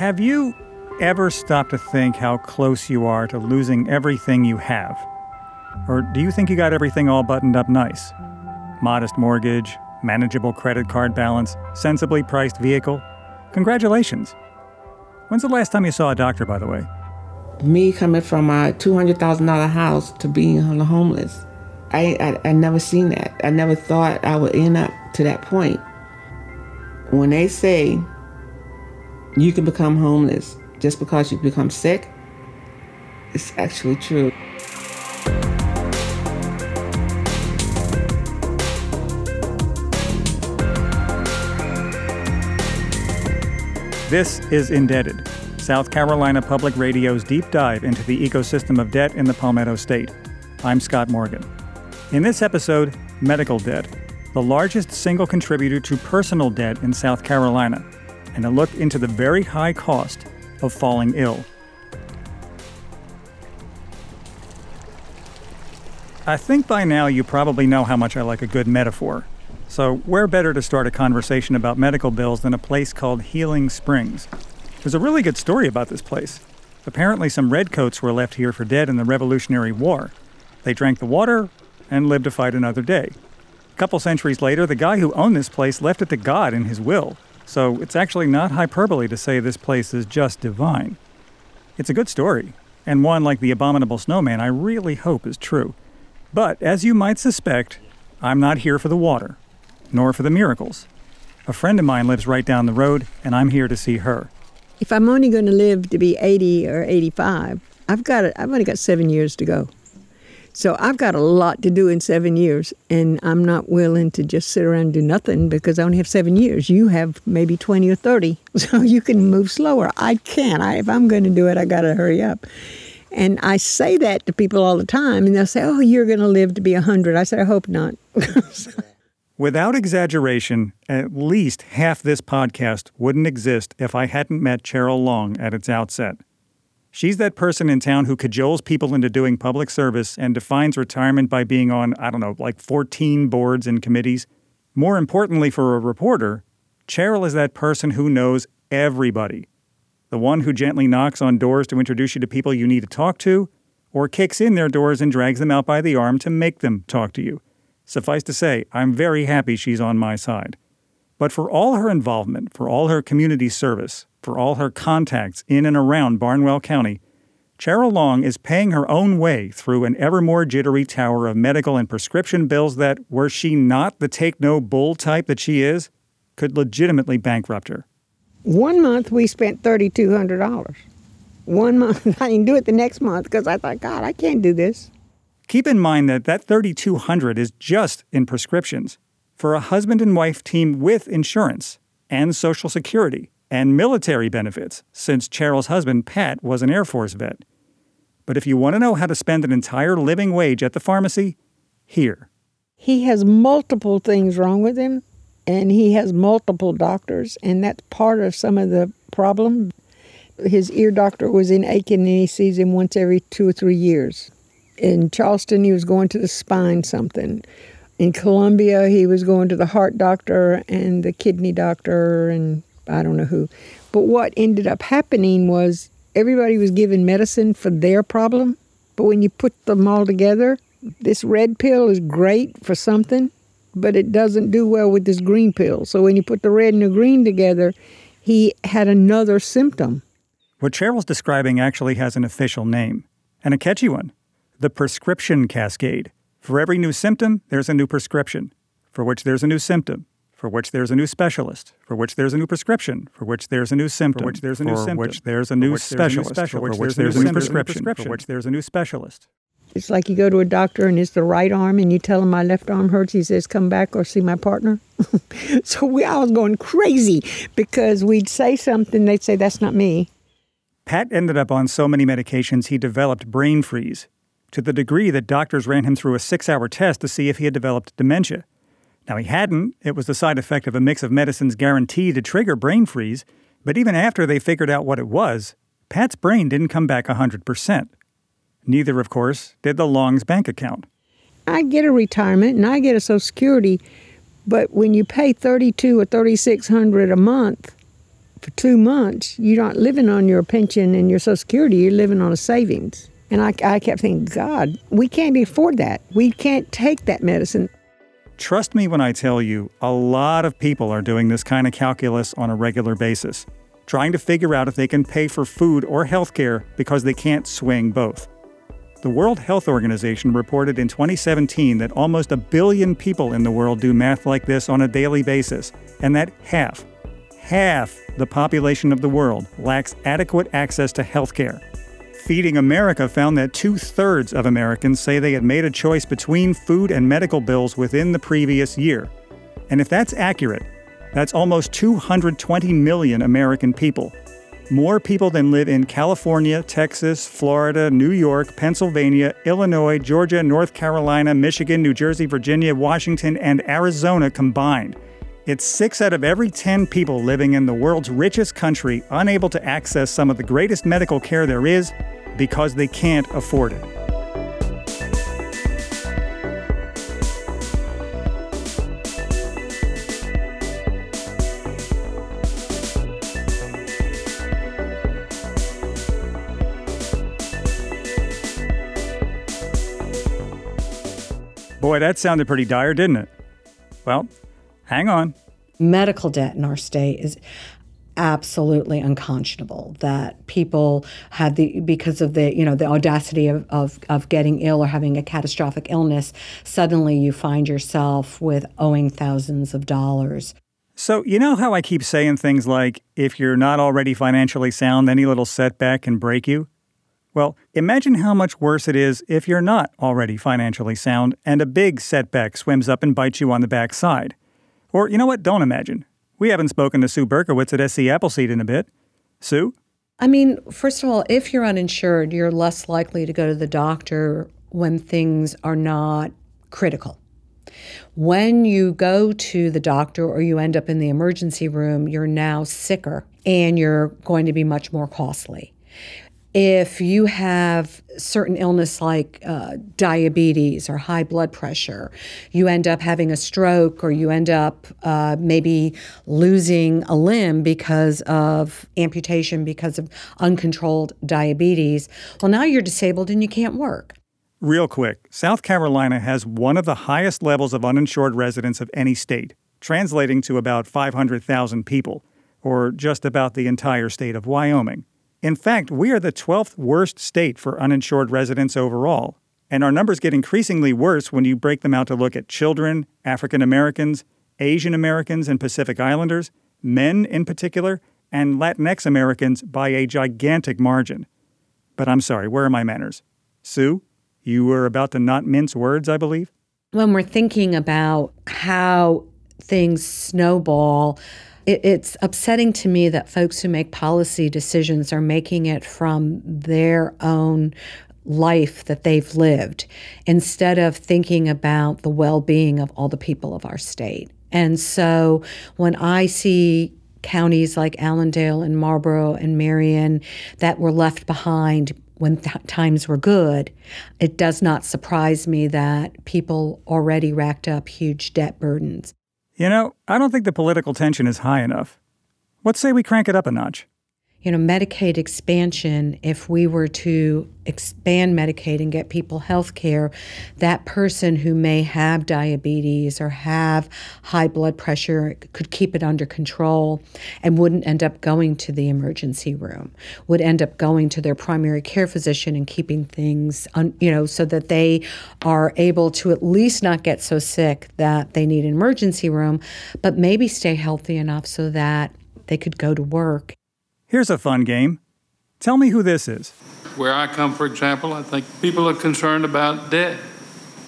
Have you ever stopped to think how close you are to losing everything you have? Or do you think you got everything all buttoned up nice? Modest mortgage, manageable credit card balance, sensibly priced vehicle? Congratulations. When's the last time you saw a doctor, by the way? Me coming from a $200,000 house to being homeless. I, I, I never seen that. I never thought I would end up to that point. When they say you can become homeless just because you become sick, it's actually true. This is Indebted, South Carolina Public Radio's deep dive into the ecosystem of debt in the Palmetto State. I'm Scott Morgan. In this episode, medical debt, the largest single contributor to personal debt in South Carolina, and a look into the very high cost of falling ill. I think by now you probably know how much I like a good metaphor. So, where better to start a conversation about medical bills than a place called Healing Springs? There's a really good story about this place. Apparently, some redcoats were left here for dead in the Revolutionary War. They drank the water and lived to fight another day. A couple centuries later, the guy who owned this place left it to God in his will, so it's actually not hyperbole to say this place is just divine. It's a good story, and one like the abominable snowman I really hope is true. But as you might suspect, I'm not here for the water nor for the miracles. A friend of mine lives right down the road, and I'm here to see her. If I'm only going to live to be 80 or 85, I've got. I've only got seven years to go. So I've got a lot to do in seven years, and I'm not willing to just sit around and do nothing because I only have seven years. You have maybe 20 or 30, so you can move slower. I can't. I, if I'm going to do it, I got to hurry up. And I say that to people all the time, and they'll say, "Oh, you're going to live to be 100." I said, "I hope not." Without exaggeration, at least half this podcast wouldn't exist if I hadn't met Cheryl Long at its outset. She's that person in town who cajoles people into doing public service and defines retirement by being on, I don't know, like 14 boards and committees. More importantly, for a reporter, Cheryl is that person who knows everybody. The one who gently knocks on doors to introduce you to people you need to talk to, or kicks in their doors and drags them out by the arm to make them talk to you. Suffice to say, I'm very happy she's on my side. But for all her involvement, for all her community service, for all her contacts in and around Barnwell County, Cheryl Long is paying her own way through an ever more jittery tower of medical and prescription bills that, were she not the take no bull type that she is, could legitimately bankrupt her. One month we spent $3,200. One month, I didn't do it the next month because I thought, God, I can't do this. Keep in mind that that 3200 is just in prescriptions for a husband and wife team with insurance and social security and military benefits since Cheryl's husband Pat was an Air Force vet. But if you want to know how to spend an entire living wage at the pharmacy, here. He has multiple things wrong with him and he has multiple doctors and that's part of some of the problem. His ear doctor was in Aiken and he sees him once every 2 or 3 years in Charleston, he was going to the spine something. In Columbia, he was going to the heart doctor and the kidney doctor and I don't know who. But what ended up happening was everybody was given medicine for their problem. But when you put them all together, this red pill is great for something, but it doesn't do well with this green pill. So when you put the red and the green together, he had another symptom. What Cheryl's describing actually has an official name, and a catchy one the prescription cascade. For every new symptom, there's a new prescription, for which there's a new symptom, for which there's a new specialist, for which there's a new prescription, for which there's a new symptom, for which there's a new symptom, for which there's a new specialist, for which there's a new prescription, for which there's a new specialist. It's like you go to a doctor and it's the right arm, and you tell him my left arm hurts. He says, "Come back or see my partner." so we, I was going crazy because we'd say something, they'd say, "That's not me." Pat ended up on so many medications he developed brain freeze, to the degree that doctors ran him through a six hour test to see if he had developed dementia. Now, he hadn't. It was the side effect of a mix of medicines guaranteed to trigger brain freeze, but even after they figured out what it was, Pat's brain didn't come back 100%. Neither, of course, did the Long's bank account. I get a retirement and I get a Social Security, but when you pay 32 or 3600 a month for two months, you're not living on your pension and your Social Security, you're living on a savings. And I, I kept thinking, God, we can't afford that. We can't take that medicine. Trust me when I tell you, a lot of people are doing this kind of calculus on a regular basis, trying to figure out if they can pay for food or health care because they can't swing both. The World Health Organization reported in 2017 that almost a billion people in the world do math like this on a daily basis, and that half, half the population of the world lacks adequate access to health care. Feeding America found that two thirds of Americans say they had made a choice between food and medical bills within the previous year. And if that's accurate, that's almost 220 million American people. More people than live in California, Texas, Florida, New York, Pennsylvania, Illinois, Georgia, North Carolina, Michigan, New Jersey, Virginia, Washington, and Arizona combined. It's six out of every 10 people living in the world's richest country unable to access some of the greatest medical care there is because they can't afford it. Boy, that sounded pretty dire, didn't it? Well, hang on. Medical debt in our state is absolutely unconscionable that people have the because of the you know the audacity of, of, of getting ill or having a catastrophic illness suddenly you find yourself with owing thousands of dollars. So you know how i keep saying things like if you're not already financially sound any little setback can break you? Well imagine how much worse it is if you're not already financially sound and a big setback swims up and bites you on the backside or you know what don't imagine we haven't spoken to Sue Berkowitz at SC Appleseed in a bit. Sue? I mean, first of all, if you're uninsured, you're less likely to go to the doctor when things are not critical. When you go to the doctor or you end up in the emergency room, you're now sicker and you're going to be much more costly if you have certain illness like uh, diabetes or high blood pressure, you end up having a stroke or you end up uh, maybe losing a limb because of amputation because of uncontrolled diabetes. Well, now you're disabled and you can't work. Real quick South Carolina has one of the highest levels of uninsured residents of any state, translating to about 500,000 people, or just about the entire state of Wyoming. In fact, we are the 12th worst state for uninsured residents overall, and our numbers get increasingly worse when you break them out to look at children, African Americans, Asian Americans, and Pacific Islanders, men in particular, and Latinx Americans by a gigantic margin. But I'm sorry, where are my manners? Sue, you were about to not mince words, I believe? When we're thinking about how things snowball, it, it's upsetting to me that folks who make policy decisions are making it from their own life that they've lived instead of thinking about the well being of all the people of our state. And so when I see counties like Allendale and Marlboro and Marion that were left behind when th- times were good, it does not surprise me that people already racked up huge debt burdens. You know, I don't think the political tension is high enough. Let's say we crank it up a notch you know, Medicaid expansion, if we were to expand Medicaid and get people health care, that person who may have diabetes or have high blood pressure could keep it under control and wouldn't end up going to the emergency room, would end up going to their primary care physician and keeping things, un, you know, so that they are able to at least not get so sick that they need an emergency room, but maybe stay healthy enough so that they could go to work Here's a fun game. Tell me who this is. Where I come, for example, I think people are concerned about debt.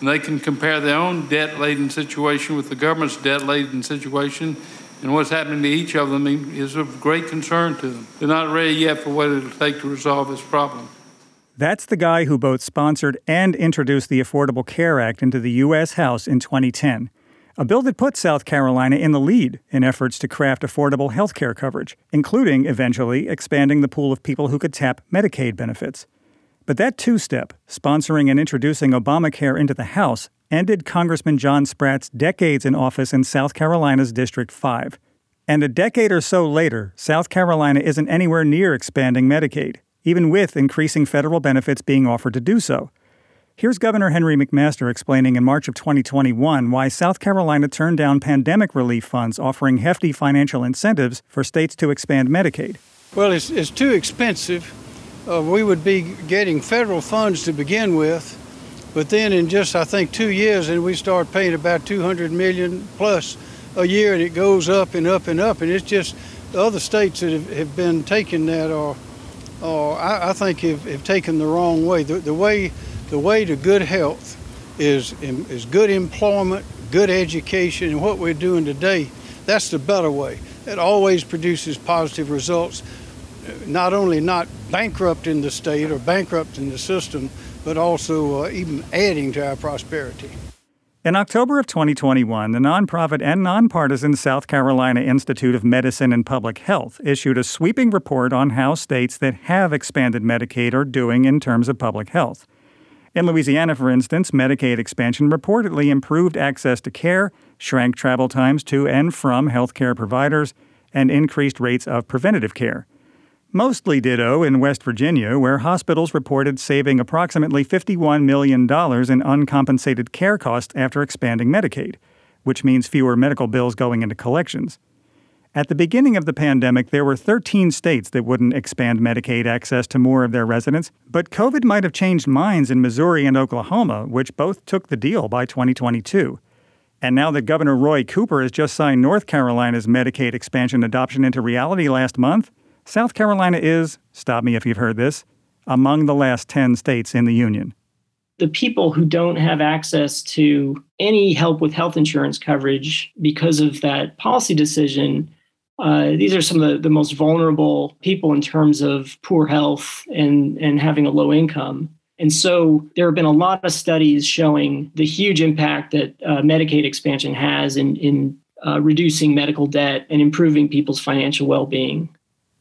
And they can compare their own debt laden situation with the government's debt laden situation. And what's happening to each of them is of great concern to them. They're not ready yet for what it'll take to resolve this problem. That's the guy who both sponsored and introduced the Affordable Care Act into the U.S. House in 2010 a bill that put South Carolina in the lead in efforts to craft affordable health care coverage, including eventually expanding the pool of people who could tap Medicaid benefits. But that two step, sponsoring and introducing Obamacare into the House, ended Congressman John Spratt's decades in office in South Carolina's District 5. And a decade or so later, South Carolina isn't anywhere near expanding Medicaid, even with increasing federal benefits being offered to do so. Here's Governor Henry McMaster explaining in March of 2021 why South Carolina turned down pandemic relief funds offering hefty financial incentives for states to expand Medicaid. Well, it's, it's too expensive. Uh, we would be getting federal funds to begin with, but then in just, I think, two years, and we start paying about 200 million plus a year, and it goes up and up and up. And it's just the other states that have, have been taking that are, I, I think, have, have taken the wrong way. The, the way the way to good health is, is good employment, good education, and what we're doing today, that's the better way. It always produces positive results, not only not bankrupting the state or bankrupting the system, but also uh, even adding to our prosperity. In October of 2021, the nonprofit and nonpartisan South Carolina Institute of Medicine and Public Health issued a sweeping report on how states that have expanded Medicaid are doing in terms of public health. In Louisiana, for instance, Medicaid expansion reportedly improved access to care, shrank travel times to and from healthcare providers, and increased rates of preventative care. Mostly ditto in West Virginia, where hospitals reported saving approximately $51 million in uncompensated care costs after expanding Medicaid, which means fewer medical bills going into collections. At the beginning of the pandemic, there were 13 states that wouldn't expand Medicaid access to more of their residents, but COVID might have changed minds in Missouri and Oklahoma, which both took the deal by 2022. And now that Governor Roy Cooper has just signed North Carolina's Medicaid expansion adoption into reality last month, South Carolina is, stop me if you've heard this, among the last 10 states in the Union. The people who don't have access to any help with health insurance coverage because of that policy decision uh, these are some of the, the most vulnerable people in terms of poor health and, and having a low income. And so there have been a lot of studies showing the huge impact that uh, Medicaid expansion has in, in uh, reducing medical debt and improving people's financial well being.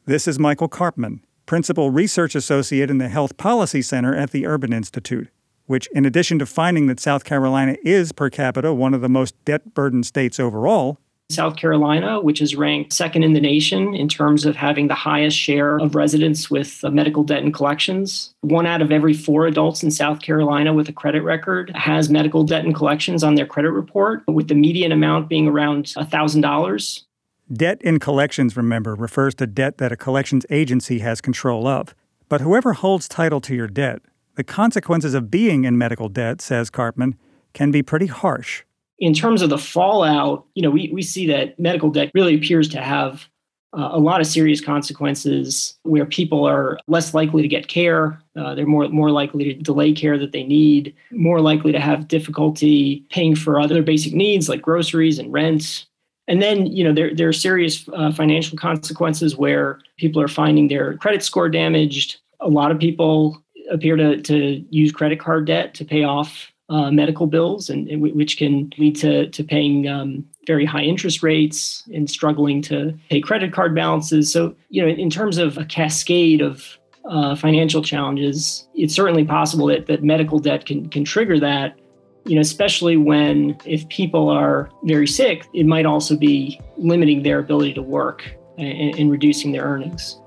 This is Michael Karpman, Principal Research Associate in the Health Policy Center at the Urban Institute, which, in addition to finding that South Carolina is per capita one of the most debt burdened states overall, South Carolina, which is ranked second in the nation in terms of having the highest share of residents with uh, medical debt and collections. One out of every four adults in South Carolina with a credit record has medical debt and collections on their credit report, with the median amount being around $1,000. Debt in collections, remember, refers to debt that a collections agency has control of. But whoever holds title to your debt, the consequences of being in medical debt, says Karpman, can be pretty harsh in terms of the fallout, you know, we, we see that medical debt really appears to have uh, a lot of serious consequences where people are less likely to get care. Uh, they're more, more likely to delay care that they need, more likely to have difficulty paying for other basic needs like groceries and rent. And then, you know, there, there are serious uh, financial consequences where people are finding their credit score damaged. A lot of people appear to, to use credit card debt to pay off uh, medical bills, and, and, which can lead to to paying um, very high interest rates and struggling to pay credit card balances. So, you know, in terms of a cascade of uh, financial challenges, it's certainly possible that that medical debt can can trigger that. You know, especially when if people are very sick, it might also be limiting their ability to work and, and reducing their earnings.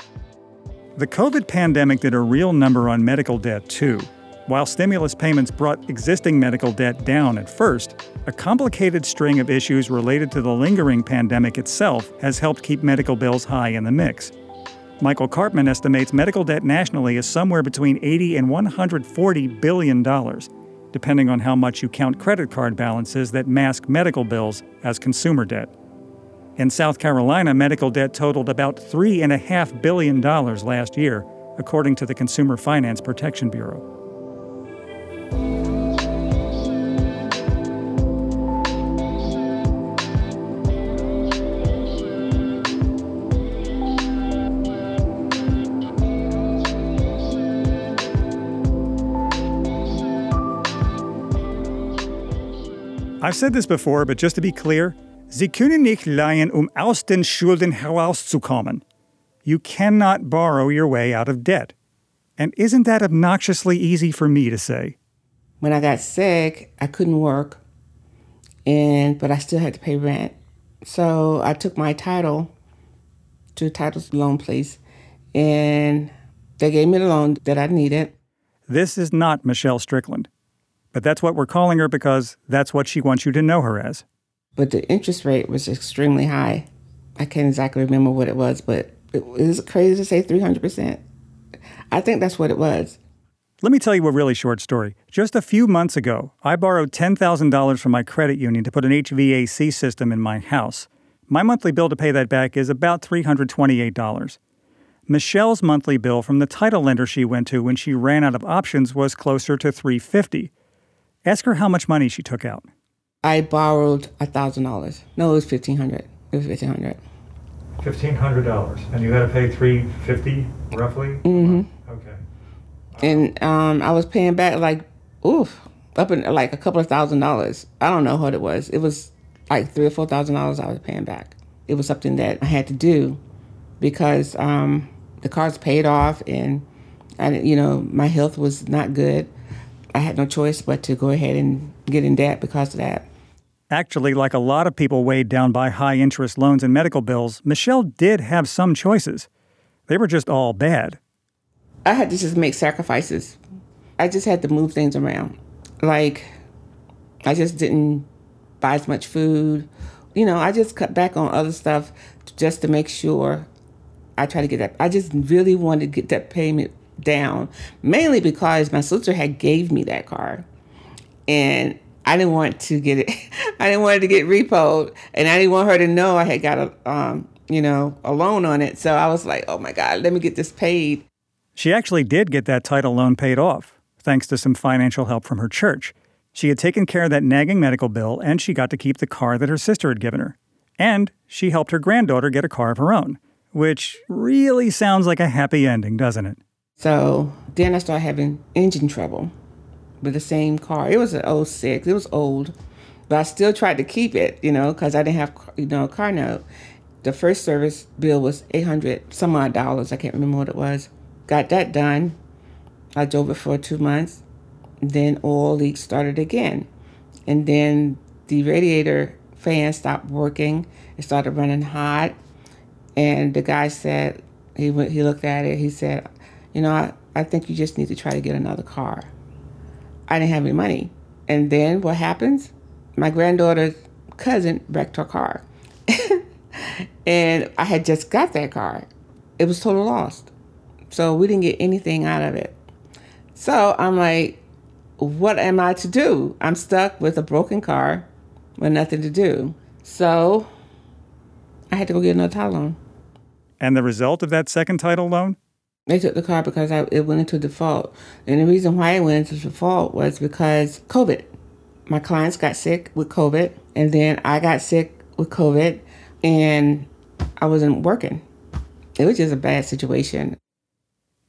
The COVID pandemic did a real number on medical debt too. While stimulus payments brought existing medical debt down at first, a complicated string of issues related to the lingering pandemic itself has helped keep medical bills high in the mix. Michael Karpman estimates medical debt nationally is somewhere between 80 and 140 billion dollars, depending on how much you count credit card balances that mask medical bills as consumer debt. In South Carolina, medical debt totaled about $3.5 billion last year, according to the Consumer Finance Protection Bureau. I've said this before, but just to be clear, Sie können nicht leihen, um aus den Schulden herauszukommen. You cannot borrow your way out of debt. And isn't that obnoxiously easy for me to say? When I got sick, I couldn't work, and but I still had to pay rent. So I took my title to a title loan place, and they gave me the loan that I needed. This is not Michelle Strickland, but that's what we're calling her because that's what she wants you to know her as. But the interest rate was extremely high. I can't exactly remember what it was, but it was crazy to say 300%. I think that's what it was. Let me tell you a really short story. Just a few months ago, I borrowed $10,000 from my credit union to put an HVAC system in my house. My monthly bill to pay that back is about $328. Michelle's monthly bill from the title lender she went to when she ran out of options was closer to 350. Ask her how much money she took out. I borrowed a $1,000. No, it was 1500 It was 1500 $1,500. And you had to pay 350 roughly? Mm-hmm. Okay. And um, I was paying back like, oof, up in like a couple of thousand dollars. I don't know what it was. It was like three or four thousand dollars I was paying back. It was something that I had to do because um, the car's paid off and I, you know, my health was not good. I had no choice but to go ahead and get in debt because of that. Actually, like a lot of people weighed down by high interest loans and medical bills, Michelle did have some choices. They were just all bad. I had to just make sacrifices. I just had to move things around. Like, I just didn't buy as much food. You know, I just cut back on other stuff just to make sure I try to get that. I just really wanted to get that payment down, mainly because my sister had gave me that car, and I didn't want to get it. I didn't want it to get repoed, and I didn't want her to know I had got a, um, you know, a loan on it. So I was like, oh my God, let me get this paid. She actually did get that title loan paid off, thanks to some financial help from her church. She had taken care of that nagging medical bill, and she got to keep the car that her sister had given her. And she helped her granddaughter get a car of her own, which really sounds like a happy ending, doesn't it? So then I started having engine trouble with the same car. It was an 06. It was old, but I still tried to keep it, you know, because I didn't have, you know, a car note. The first service bill was 800 some odd dollars. I can't remember what it was. Got that done. I drove it for two months. Then oil leak started again. And then the radiator fan stopped working. It started running hot. And the guy said, he, went, he looked at it, he said, you know, I, I think you just need to try to get another car. I didn't have any money. And then what happens? My granddaughter's cousin wrecked her car. and I had just got that car. It was total lost. So we didn't get anything out of it. So I'm like, what am I to do? I'm stuck with a broken car with nothing to do. So I had to go get another title loan. And the result of that second title loan? They took the car because I, it went into default. And the reason why it went into default was because COVID. My clients got sick with COVID, and then I got sick with COVID, and I wasn't working. It was just a bad situation.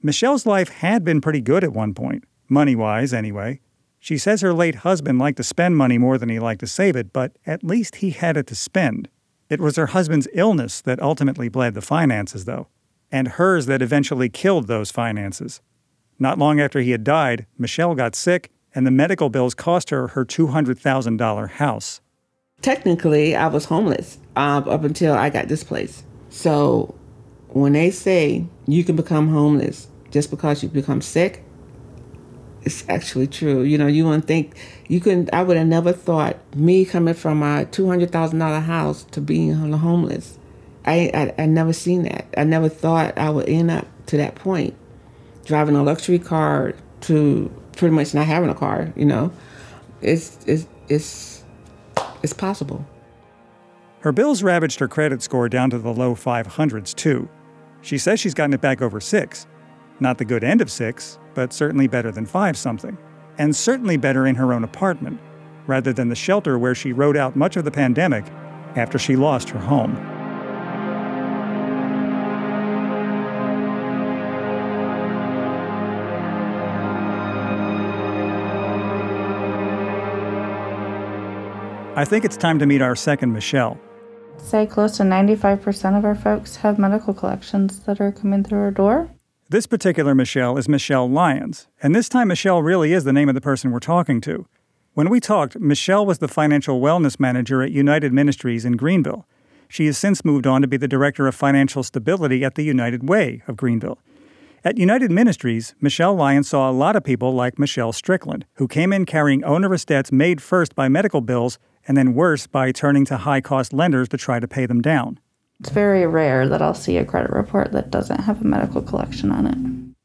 Michelle's life had been pretty good at one point, money wise anyway. She says her late husband liked to spend money more than he liked to save it, but at least he had it to spend. It was her husband's illness that ultimately bled the finances, though, and hers that eventually killed those finances. Not long after he had died, Michelle got sick, and the medical bills cost her her $200,000 house. Technically, I was homeless um, up until I got this place. So when they say you can become homeless just because you become sick, it's actually true. You know, you wouldn't think you couldn't. I would have never thought me coming from a two hundred thousand dollar house to being homeless. I, I I never seen that. I never thought I would end up to that point, driving a luxury car to pretty much not having a car. You know, it's it's it's it's possible. Her bills ravaged her credit score down to the low 500s, too. She says she's gotten it back over six. Not the good end of six, but certainly better than five something. And certainly better in her own apartment, rather than the shelter where she rode out much of the pandemic after she lost her home. I think it's time to meet our second Michelle. Say close to 95% of our folks have medical collections that are coming through our door. This particular Michelle is Michelle Lyons, and this time Michelle really is the name of the person we're talking to. When we talked, Michelle was the financial wellness manager at United Ministries in Greenville. She has since moved on to be the Director of Financial Stability at the United Way of Greenville. At United Ministries, Michelle Lyons saw a lot of people like Michelle Strickland, who came in carrying onerous debts made first by medical bills and then worse by turning to high cost lenders to try to pay them down. It's very rare that I'll see a credit report that doesn't have a medical collection on it.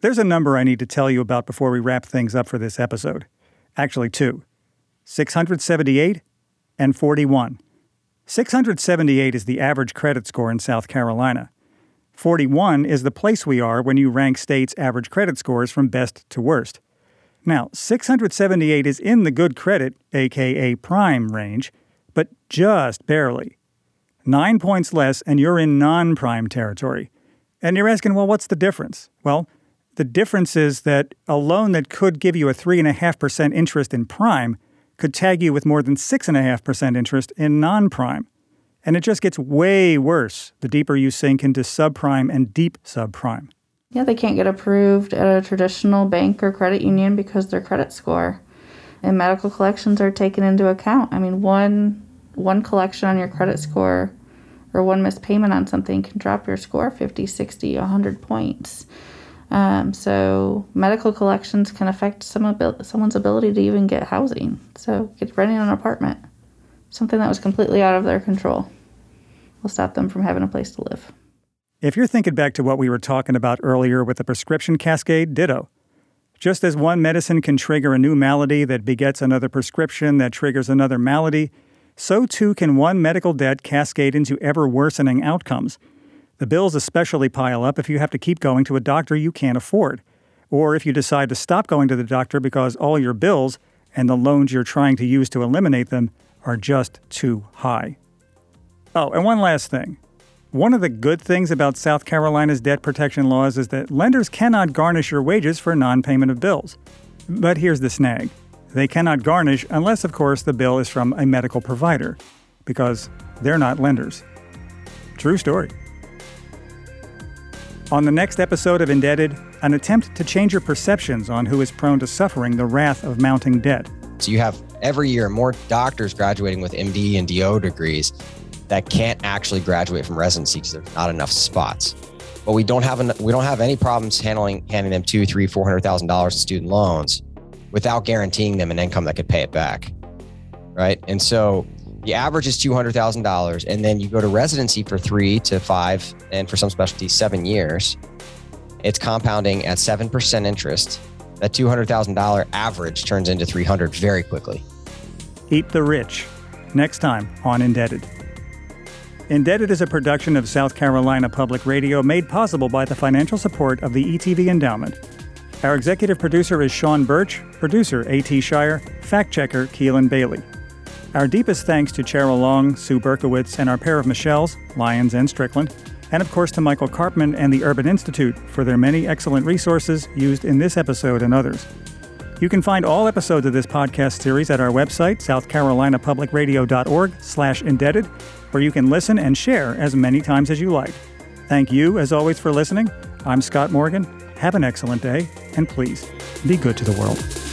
There's a number I need to tell you about before we wrap things up for this episode. Actually, two 678 and 41. 678 is the average credit score in South Carolina. 41 is the place we are when you rank states' average credit scores from best to worst. Now, 678 is in the good credit, aka prime range, but just barely. Nine points less, and you're in non prime territory. And you're asking, well, what's the difference? Well, the difference is that a loan that could give you a 3.5% interest in prime could tag you with more than 6.5% interest in non prime. And it just gets way worse the deeper you sink into subprime and deep subprime. Yeah, they can't get approved at a traditional bank or credit union because their credit score and medical collections are taken into account. I mean, one one collection on your credit score or one missed payment on something can drop your score 50, 60, 100 points. Um, so medical collections can affect some abil- someone's ability to even get housing. So get renting an apartment, something that was completely out of their control, will stop them from having a place to live. If you're thinking back to what we were talking about earlier with the prescription cascade, ditto. Just as one medicine can trigger a new malady that begets another prescription that triggers another malady, so too can one medical debt cascade into ever worsening outcomes. The bills especially pile up if you have to keep going to a doctor you can't afford, or if you decide to stop going to the doctor because all your bills and the loans you're trying to use to eliminate them are just too high. Oh, and one last thing. One of the good things about South Carolina's debt protection laws is that lenders cannot garnish your wages for non payment of bills. But here's the snag they cannot garnish unless, of course, the bill is from a medical provider, because they're not lenders. True story. On the next episode of Indebted, an attempt to change your perceptions on who is prone to suffering the wrath of mounting debt. So you have every year more doctors graduating with MD and DO degrees that can't actually graduate from residency because there's not enough spots. But we don't have an, we don't have any problems handling handing them two, three, four hundred thousand dollars in student loans without guaranteeing them an income that could pay it back, right? And so the average is two hundred thousand dollars, and then you go to residency for three to five, and for some specialties seven years. It's compounding at seven percent interest. That two hundred thousand dollar average turns into three hundred very quickly. Eat the Rich. Next time on Indebted. Indebted is a production of South Carolina Public Radio made possible by the financial support of the ETV Endowment. Our executive producer is Sean Birch, producer A.T. Shire, fact checker Keelan Bailey. Our deepest thanks to Cheryl Long, Sue Berkowitz, and our pair of Michelles, Lyons and Strickland, and of course to Michael Karpman and the Urban Institute for their many excellent resources used in this episode and others. You can find all episodes of this podcast series at our website, southcarolinapublicradio.org slash indebted, where you can listen and share as many times as you like. Thank you, as always, for listening. I'm Scott Morgan. Have an excellent day, and please be good to the world.